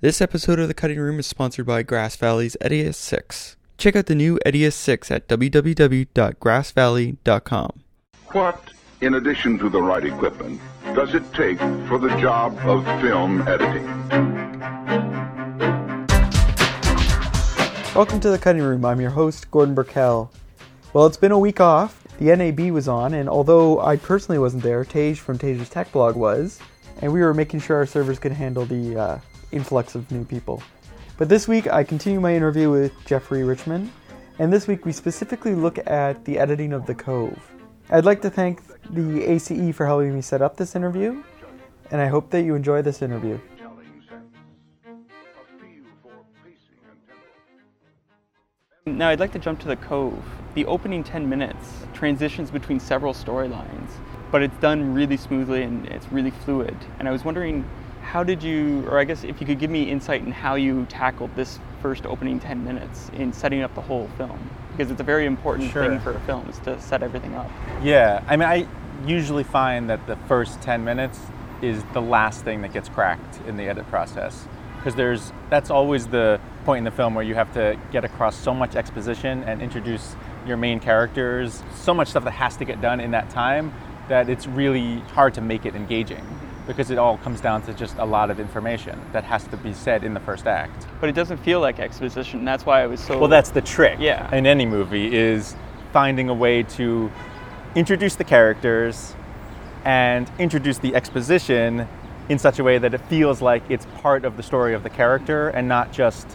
This episode of The Cutting Room is sponsored by Grass Valley's Edius 6. Check out the new Edius 6 at www.grassvalley.com. What, in addition to the right equipment, does it take for the job of film editing? Welcome to The Cutting Room. I'm your host, Gordon Burkell. Well, it's been a week off. The NAB was on, and although I personally wasn't there, Tej from Tej's Tech Blog was, and we were making sure our servers could handle the uh, influx of new people. But this week I continue my interview with Geoffrey Richman, and this week we specifically look at the editing of The Cove. I'd like to thank the ACE for helping me set up this interview, and I hope that you enjoy this interview. Now I'd like to jump to The Cove. The opening 10 minutes transitions between several storylines, but it's done really smoothly and it's really fluid. And I was wondering how did you, or I guess if you could give me insight in how you tackled this first opening 10 minutes in setting up the whole film? Because it's a very important Sure. thing for a film is to set everything up. Yeah, I mean, I usually find that the first 10 minutes is the last thing that gets cracked in the edit process. Because there's that's always the point in the film where you have to get across so much exposition and introduce your main characters, so much stuff that has to get done in that time that it's really hard to make it engaging because it all comes down to just a lot of information that has to be said in the first act. But it doesn't feel like exposition. That's why I was so. Well, that's the trick Yeah. in any movie is finding a way to introduce the characters and introduce the exposition in such a way that it feels like it's part of the story of the character and not just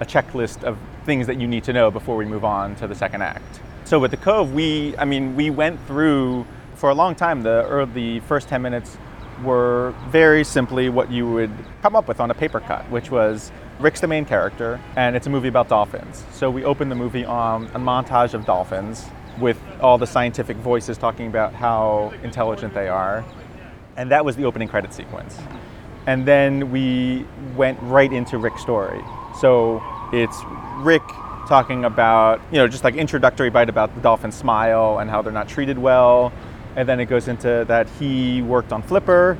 a checklist of things that you need to know before we move on to the second act. So with the Cove, we I mean, we went through for a long time the or the first 10 minutes were very simply what you would come up with on a paper cut, which was Rick's the main character, and it's a movie about dolphins. So we opened the movie on a montage of dolphins with all the scientific voices talking about how intelligent they are. And that was the opening credit sequence. And then we went right into Rick's story. So it's Rick talking about, you know, just like introductory bite about the dolphin smile and how they're not treated well. And then it goes into that he worked on Flipper,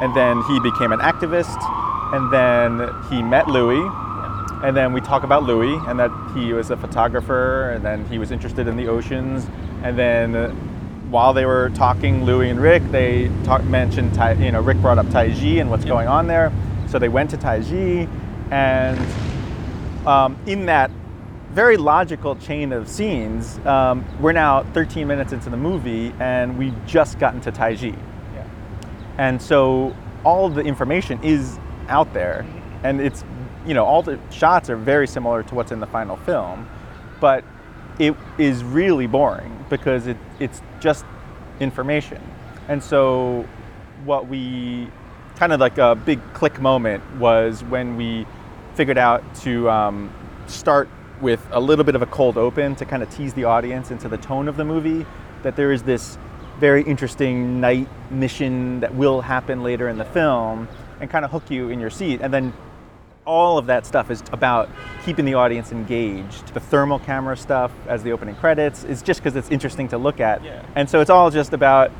and then he became an activist, and then he met Louis, and then we talk about Louis and that he was a photographer, and then he was interested in the oceans, and then uh, while they were talking, Louis and Rick, they talk, mentioned, Tai, you know, Rick brought up Taiji and what's going on there, so they went to Taiji, and um, in that very logical chain of scenes, um, we're now 13 minutes into the movie, and we've just gotten to Taiji. Yeah. And so all the information is out there, and it's, you know, all the shots are very similar to what's in the final film, but it is really boring because it, it's just information. And so what we kind of like a big click moment was when we figured out to um, start with a little bit of a cold open to kind of tease the audience into the tone of the movie that there is this very interesting night mission that will happen later in the film and kind of hook you in your seat. And then all of that stuff is about keeping the audience engaged. The thermal camera stuff as the opening credits is just because it's interesting to look at. Yeah. and so it's all just about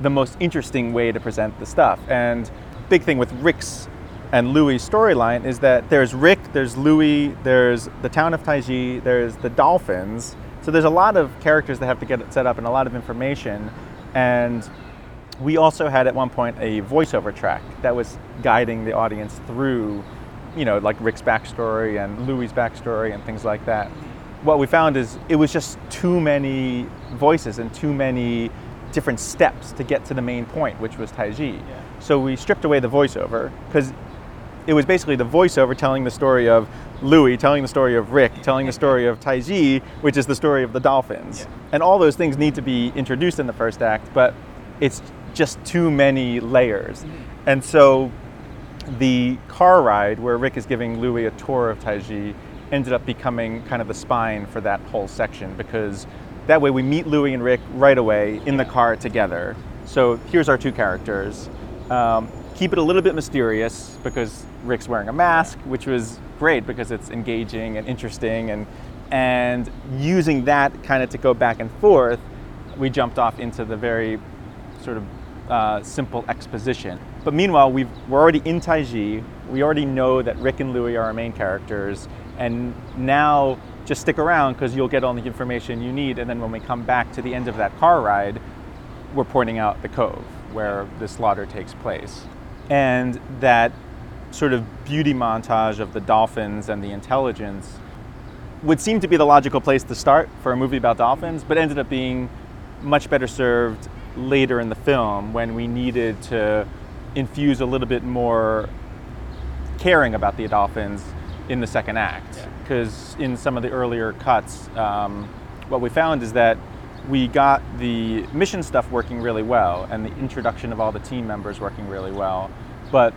the most interesting way to present the stuff. And big thing with rick's and Louis' storyline is that there's Rick, there's Louis, there's the town of Taiji, there's the dolphins. So there's a lot of characters that have to get it set up and a lot of information. And we also had at one point a voiceover track that was guiding the audience through, you know, like Rick's backstory and Louis' backstory and things like that. What we found is it was just too many voices and too many different steps to get to the main point, which was Taiji. So we stripped away the voiceover because it was basically the voiceover telling the story of Louis, telling the story of Rick, telling the story of Taiji, which is the story of the dolphins. And all those things need to be introduced in the first act, but it's just too many layers. And so the car ride where Rick is giving Louis a tour of Taiji ended up becoming kind of the spine for that whole section because that way we meet Louis and Rick right away in the car together. So here's our two characters. Um, keep it a little bit mysterious because Rick's wearing a mask, which was great because it's engaging and interesting, and and using that kind of to go back and forth, we jumped off into the very sort of uh, simple exposition. But meanwhile, we've, we're already in Taiji. We already know that Rick and Louie are our main characters. And now just stick around because you'll get all the information you need. And then when we come back to the end of that car ride, we're pointing out the cove where the slaughter takes place. And that sort of beauty montage of the dolphins and the intelligence would seem to be the logical place to start for a movie about dolphins, but ended up being much better served later in the film when we needed to infuse a little bit more caring about the dolphins in the second act. Because in some of the earlier cuts, um, what we found is that we got the mission stuff working really well and the introduction of all the team members working really well. But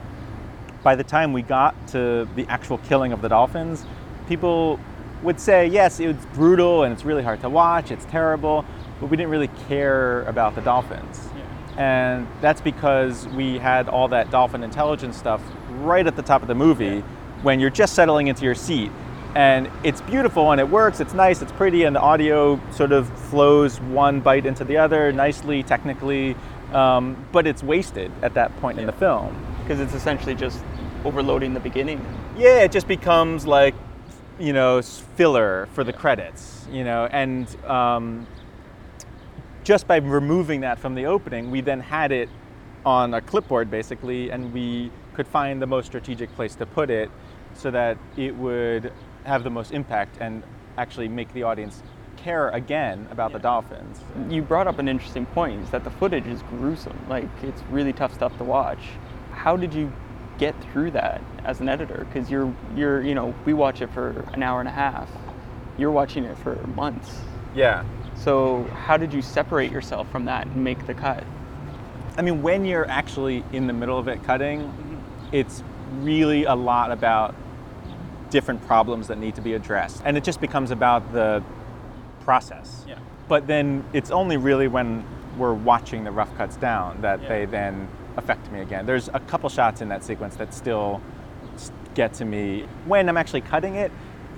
by the time we got to the actual killing of the dolphins, people would say, yes, it's brutal and it's really hard to watch, it's terrible, but we didn't really care about the dolphins. And that's because we had all that dolphin intelligence stuff right at the top of the movie when you're just settling into your seat. And it's beautiful and it works, it's nice, it's pretty, and the audio sort of flows one bite into the other nicely, technically, um, but it's wasted at that point in the film. because it's essentially just overloading the beginning. Yeah, it just becomes like, you know, filler for the credits, you know, and um, just by removing that from the opening, we then had it on a clipboard basically, and we could find the most strategic place to put it so that it would have the most impact and actually make the audience care again about the dolphins. You brought up an interesting point: is that the footage is gruesome. Like it's really tough stuff to watch. How did you get through that as an editor? Because you're you're you know we watch it for an hour and a half. You're watching it for months. Yeah. So how did you separate yourself from that and make the cut? I mean, when you're actually in the middle of it cutting, mm-hmm. it's really a lot about different problems that need to be addressed. And it just becomes about the process. Yeah. But then it's only really when we're watching the rough cuts down that Yeah. they then affect me again. There's a couple shots in that sequence that still get to me. When I'm actually cutting it,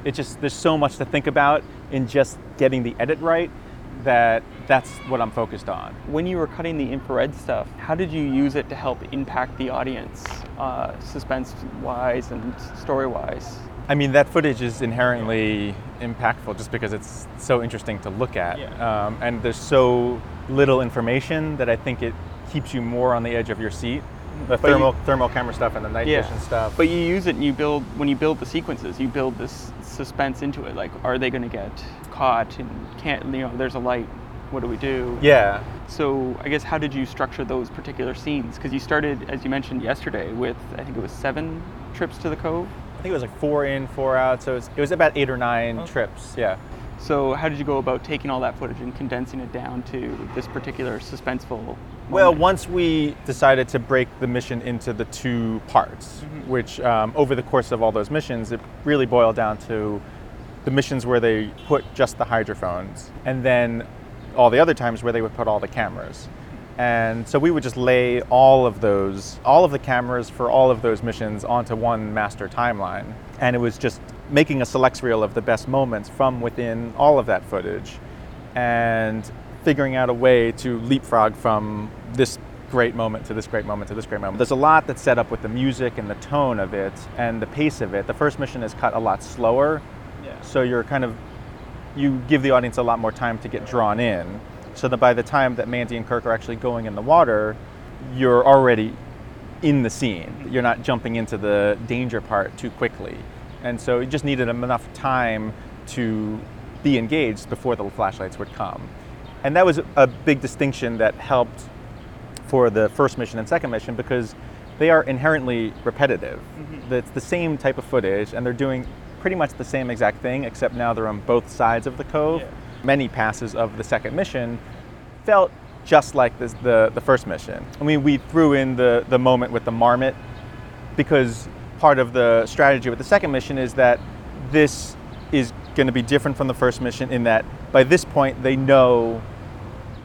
it just there's so much to think about in just getting the edit right that that's what I'm focused on. When you were cutting the infrared stuff, how did you use it to help impact the audience, uh, suspense-wise and story-wise? I mean, that footage is inherently impactful just because it's so interesting to look at. Yeah. Um, and there's so little information that I think it keeps you more on the edge of your seat. The But you- thermal, thermal camera stuff and the night vision stuff. But you use it and you build when you build the sequences, you build this suspense into it. Like, are they going to get caught? And can't you know? There's a light. What do we do? yeah. So I guess how did you structure those particular scenes? Because you started, as you mentioned yesterday, with I think it was seven trips to the cove. I think it was like four in, four out. So it was, it was about eight or nine trips. Yeah. So how did you go about taking all that footage and condensing it down to this particular suspenseful? Well, once we decided to break the mission into the two parts, which um, over the course of all those missions, it really boiled down to the missions where they put just the hydrophones, and then all the other times where they would put all the cameras. And so we would just lay all of those, all of the cameras for all of those missions onto one master timeline. And it was just making a select reel of the best moments from within all of that footage and figuring out a way to leapfrog from this great moment to this great moment to this great moment. There's a lot that's set up with the music and the tone of it and the pace of it. The first mission is cut a lot slower, Yeah. so you're kind of you give the audience a lot more time to get drawn in. So that by the time that Mandy and Kirk are actually going in the water, you're already in the scene. You're not jumping into the danger part too quickly. And so it just needed enough time to be engaged before the flashlights would come. And that was a big distinction that helped for the first mission and second mission because they are inherently repetitive. Mm-hmm. It's the same type of footage and they're doing pretty much the same exact thing except now they're on both sides of the cove. Yeah. Many passes of the second mission felt just like this, the, the first mission. I mean, we threw in the, the moment with the marmot because part of the strategy with the second mission is that this is going to be different from the first mission in that by this point they know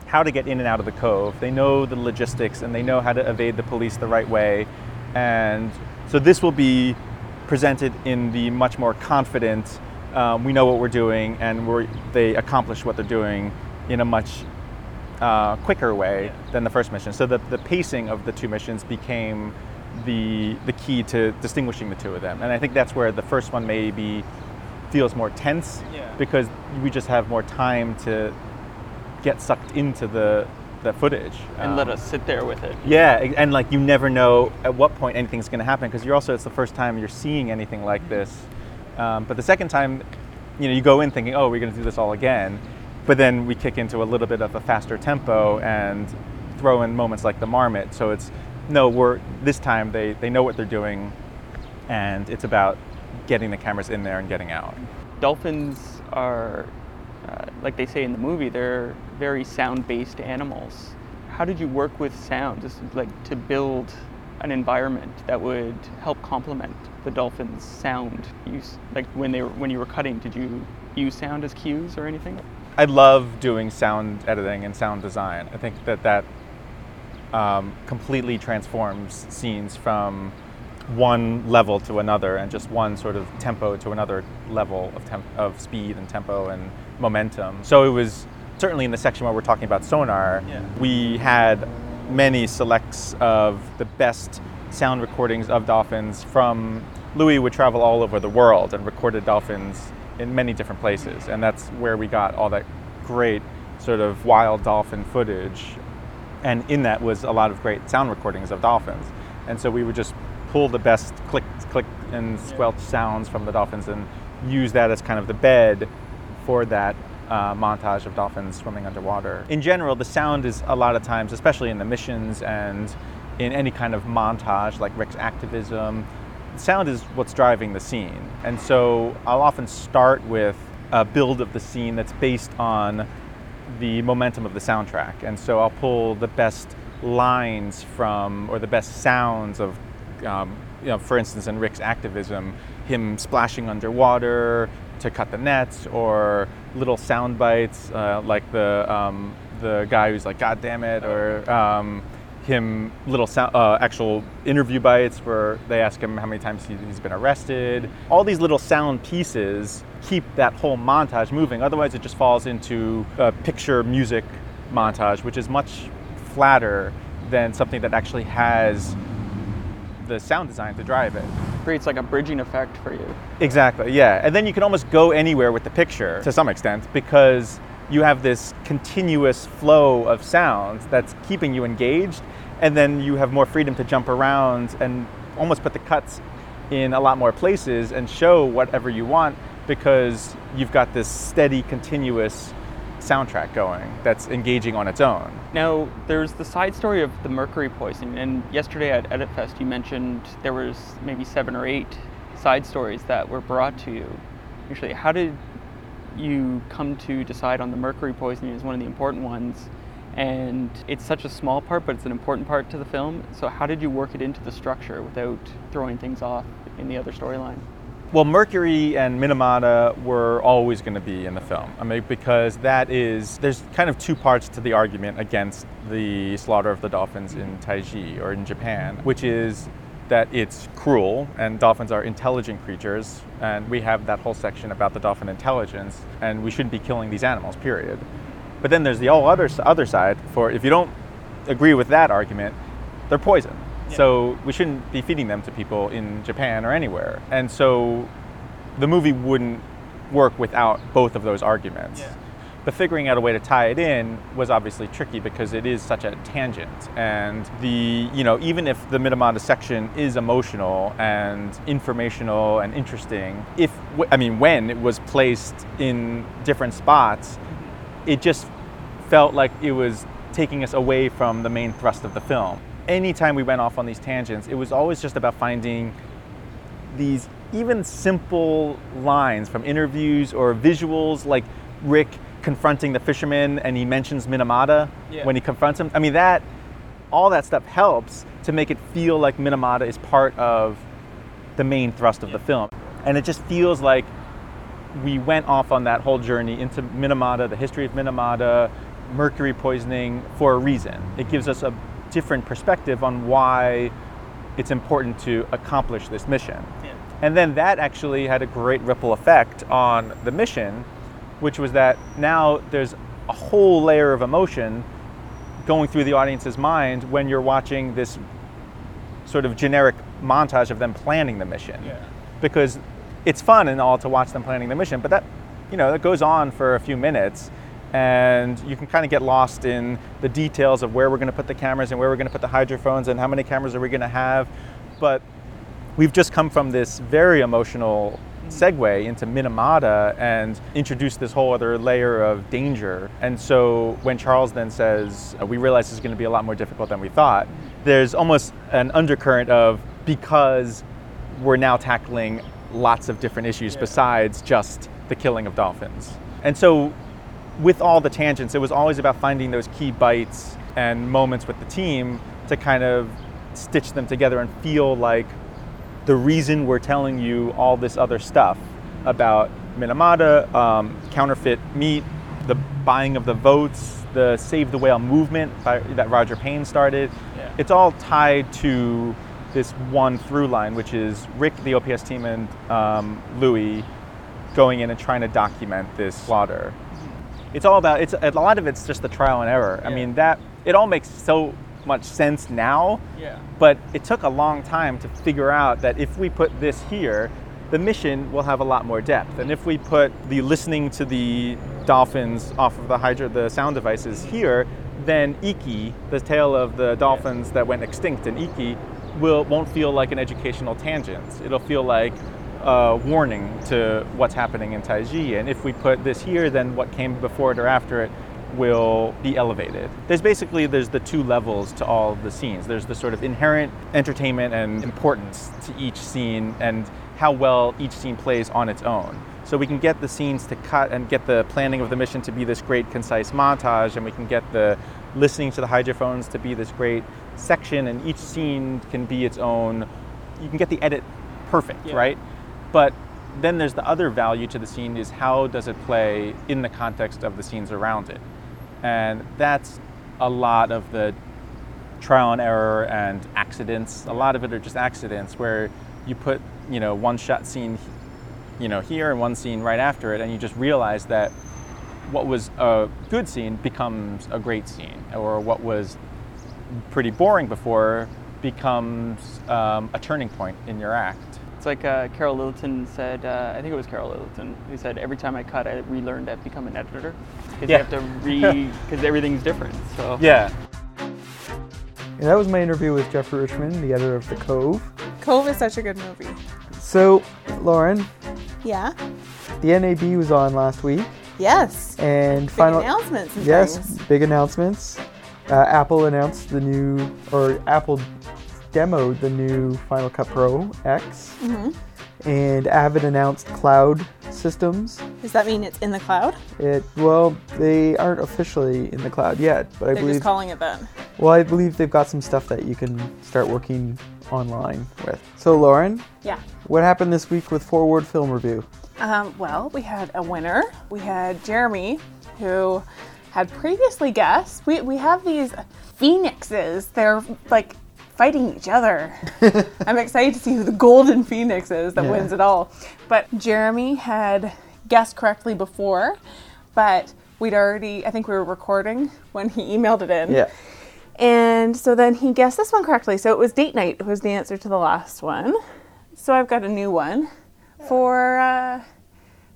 how to get in and out of the cove. They know the logistics and they know how to evade the police the right way. And so this will be presented in the much more confident, um, we know what we're doing and we're, they accomplish what they're doing in a much uh, quicker way than the first mission. So the, the pacing of the two missions became the the key to distinguishing the two of them. And I think that's where the first one maybe feels more tense Yeah. because we just have more time to get sucked into the the footage and let Um, us sit there with it. yeah, and like you never know at what point anything's going to happen because you're also it's the first time you're seeing anything like this. Um, but the second time, you know, you go in thinking, oh, we're going to do this all again, but then we kick into a little bit of a faster tempo and throw in moments like the marmot. So it's no, we're this time they they know what they're doing, and it's about getting the cameras in there and getting out. Dolphins are, uh, like they say in the movie, they're very sound-based animals. How did you work with sound, just like to build an environment that would help complement the dolphins' sound use? Like when they were, when you were cutting, did you use sound as cues or anything? I love doing sound editing and sound design. I think that that um, completely transforms scenes from one level to another and just one sort of tempo to another level of, temp- of speed and tempo and momentum. So it was certainly in the section where we're talking about sonar, Yeah. we had many selects of the best sound recordings of dolphins from Louis would travel all over the world and recorded dolphins in many different places. And that's where we got all that great sort of wild dolphin footage. And in that was a lot of great sound recordings of dolphins. And so we would just pull the best click click and squelch sounds from the dolphins and use that as kind of the bed for that uh, montage of dolphins swimming underwater. In general, the sound is a lot of times, especially in the missions and in any kind of montage like Rick's activism, sound is what's driving the scene. And so I'll often start with a build of the scene that's based on the momentum of the soundtrack. And so I'll pull the best lines from, or the best sounds of, um, you know, for instance, in Rick's activism, him splashing underwater to cut the nets, or little sound bites uh, like the um, the guy who's like, "God damn it," or um, him little sound, uh, actual interview bites where they ask him how many times he- he's been arrested. All these little sound pieces keep that whole montage moving. Otherwise, it just falls into a picture music montage, which is much flatter than something that actually has the sound design to drive it. Creates like a bridging effect for you. Exactly, yeah. And then you can almost go anywhere with the picture to some extent because you have this continuous flow of sounds that's keeping you engaged, and then you have more freedom to jump around and almost put the cuts in a lot more places and show whatever you want because you've got this steady, continuous soundtrack going that's engaging on its own. Now, there's the side story of the mercury poisoning, and yesterday at Edit Fest you mentioned there was maybe seven or eight side stories that were brought to you. Usually, how did you come to decide on the mercury poisoning as one of the important ones? And it's such a small part, but it's an important part to the film. So, how did you work it into the structure without throwing things off in the other storyline? Well, Mercury and Minamata were always going to be in the film. I mean, because that is, there's kind of two parts to the argument against the slaughter of the dolphins in Taiji or in Japan, which is that it's cruel and dolphins are intelligent creatures, and we have that whole section about the dolphin intelligence, and we shouldn't be killing these animals, period. But then there's the whole other, other side for if you don't agree with that argument, they're poison. So we shouldn't be feeding them to people in Japan or anywhere. And so the movie wouldn't work without both of those arguments. But figuring out a way to tie it in was obviously tricky because it is such a tangent. And the, you know, even if the Minamata section is emotional and informational and interesting, if, I mean, when it was placed in different spots, mm-hmm. it just felt like it was taking us away from the main thrust of the film. Anytime we went off on these tangents, it was always just about finding these even simple lines from interviews or visuals, like Rick confronting the fisherman and he mentions Minamata Yeah. when he confronts him. I mean, that all that stuff helps to make it feel like Minamata is part of the main thrust of the film. And it just feels like we went off on that whole journey into Minamata, the history of Minamata, mercury poisoning for a reason. It gives us a different perspective on why it's important to accomplish this mission. And then that actually had a great ripple effect on the mission, which was that now there's a whole layer of emotion going through the audience's mind when you're watching this sort of generic montage of them planning the mission. Yeah. Because it's fun and all to watch them planning the mission, but that you know, that goes on for a few minutes and you can kind of get lost in the details of where we're going to put the cameras and where we're going to put the hydrophones and how many cameras are we going to have. But we've just come from this very emotional segue into Minamata and introduced this whole other layer of danger. And so when Charles then says, uh, we realize this is going to be a lot more difficult than we thought, there's almost an undercurrent of because we're now tackling lots of different issues besides just the killing of dolphins. And so with all the tangents, it was always about finding those key bites and moments with the team to kind of stitch them together and feel like the reason we're telling you all this other stuff about Minamata, um, counterfeit meat, the buying of the votes, the Save the Whale movement by, that Roger Payne started. Yeah. It's all tied to this one through line, which is Rick, the OPS team, and um, Louis going in and trying to document this slaughter. It's all about it's a lot of it's just the trial and error. I mean that it all makes so much sense now, Yeah. but it took a long time to figure out that if we put this here, the mission will have a lot more depth. And if we put the listening to the dolphins off of the hydro the sound devices here, then Iki, the tale of the dolphins that went extinct in Iki, will won't feel like an educational tangent. It'll feel like a warning to what's happening in Taiji. And if we put this here, then what came before it or after it will be elevated. There's basically there's the two levels to all of the scenes. There's the sort of inherent entertainment and importance to each scene and how well each scene plays on its own. So we can get the scenes to cut and get the planning of the mission to be this great concise montage and we can get the listening to the hydrophones to be this great section and each scene can be its own you can get the edit perfect, Yeah. right? But then there's the other value to the scene is how does it play in the context of the scenes around it? And that's a lot of the trial and error and accidents. A lot of it are just accidents where you put, you know, one shot scene, you know, here and one scene right after it, and you just realize that what was a good scene becomes a great scene, or what was pretty boring before becomes um, a turning point in your act. It's like uh, Carol Littleton said, uh, I think it was Carol Littleton, who said, every time I cut, I relearned to become an editor. Because Yeah. you have to re, because everything's different. So Yeah. And that was my interview with Geoffrey Richman, the editor of The Cove. Cove is such a good movie. So, Lauren, Yeah. the NAB was on last week, Yes. and Big final announcements yes, things. big announcements. Uh, Apple announced the new, or Apple demoed the new Final Cut Pro X, Mm-hmm. and Avid announced cloud systems. Does that mean it's in the cloud? It well, they aren't officially in the cloud yet, but I They're believe just calling it that. well, I believe they've got some stuff that you can start working online with. So, Lauren, Yeah. what happened this week with Four Word Film Review? Um, well, we had a winner. We had Jeremy, who had previously guessed. We, we have these phoenixes. They're like fighting each other. I'm excited to see who the golden phoenix is that Yeah. wins it all. But Jeremy had guessed correctly before, but we'd already, I think we were recording when he emailed it in. Yeah. And so then he guessed this one correctly. So it was date night was the answer to the last one. So I've got a new one for uh,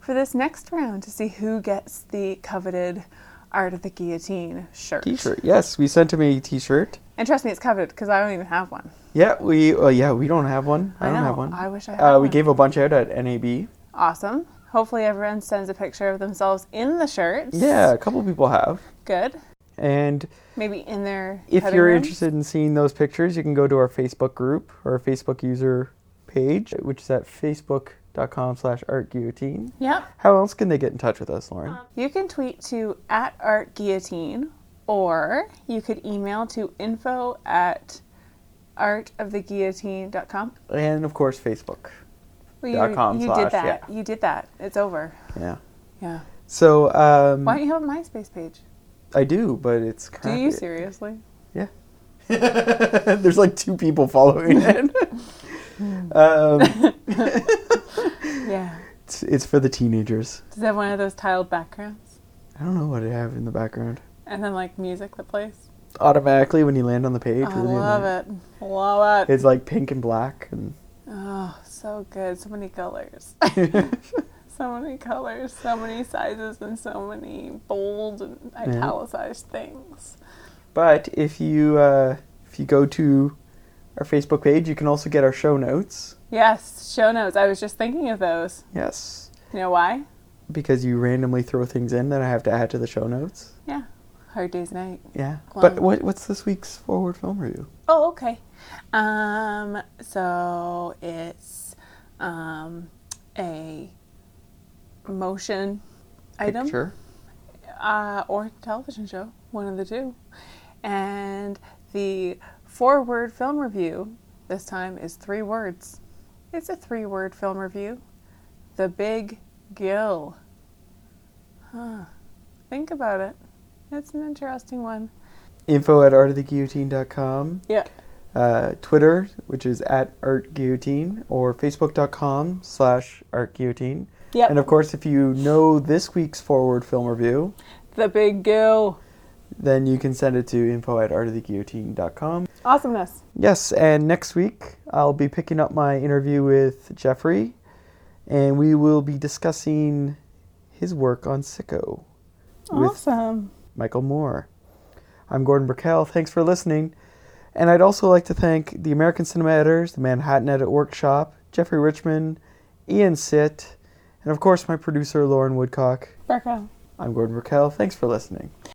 for this next round to see who gets the coveted Art of the Guillotine shirt. T-shirt. Yes, we sent him a T-shirt. And trust me, it's coveted because I don't even have one. Yeah, we. Well, yeah, we don't have one. I, I don't know. have one. I wish I had Uh, we gave a bunch out at NAB. Awesome. Hopefully everyone sends a picture of themselves in the shirts. Yeah, a couple people have. Good. And Maybe in their. if you're rooms. interested in seeing those pictures, you can go to our Facebook group or our Facebook user page, which is at facebook.com slash artguillotine. Yep. How else can they get in touch with us, Lauren? You can tweet to at Art Guillotine, or you could email to info at artoftheguillotine.com. And of course, Facebook. Well, you, com you slash, did that. yeah. You did that. It's over. Yeah. Yeah. So um, Why don't you have a MySpace page? I do, but it's kind Do you seriously? Yeah. There's like two people following it. um, Yeah. it's, it's for the teenagers. Does it have one of those tiled backgrounds? I don't know what I have in the background. And then like music that plays? automatically when you land on the page. I love it. Love it. It's like pink and black, and Oh, so good. So many colors. so many colors, so many sizes, and so many bold and italicized things. but if you uh, if you go to our Facebook page, you can also get our show notes. Yes, show notes. I was just thinking of those. Yes, You know why? because you randomly throw things in that I have to add to the show notes. Yeah. Hard Day's Night. Yeah. But what what's this week's forward film review? Oh, okay. Um, so it's um, a motion item Picture. uh, or television show, one of the two. And the four-word film review this time is three words. It's a three-word film review. The Big Gill. Huh. Think about it. It's an interesting one. Info at artoftheguillotine.com. Yeah. uh, Twitter, which is at artguillotine, or facebook.com slash artguillotine. Yep. And of course, if you know this week's four-word film review, The Big Gill. then you can send it to info at artoftheguillotine.com. Awesomeness. Yes, and next week I'll be picking up my interview with Jeffrey, and we will be discussing his work on Sicko Awesome. Michael Moore. I'm Gordon Burkell. Thanks for listening. And I'd also like to thank the American Cinema Editors, the Manhattan Edit Workshop, Geoffrey Richman, Ian Sitt, and of course my producer Lauren Woodcock. Burkell. I'm Gordon Burkell. Thanks for listening.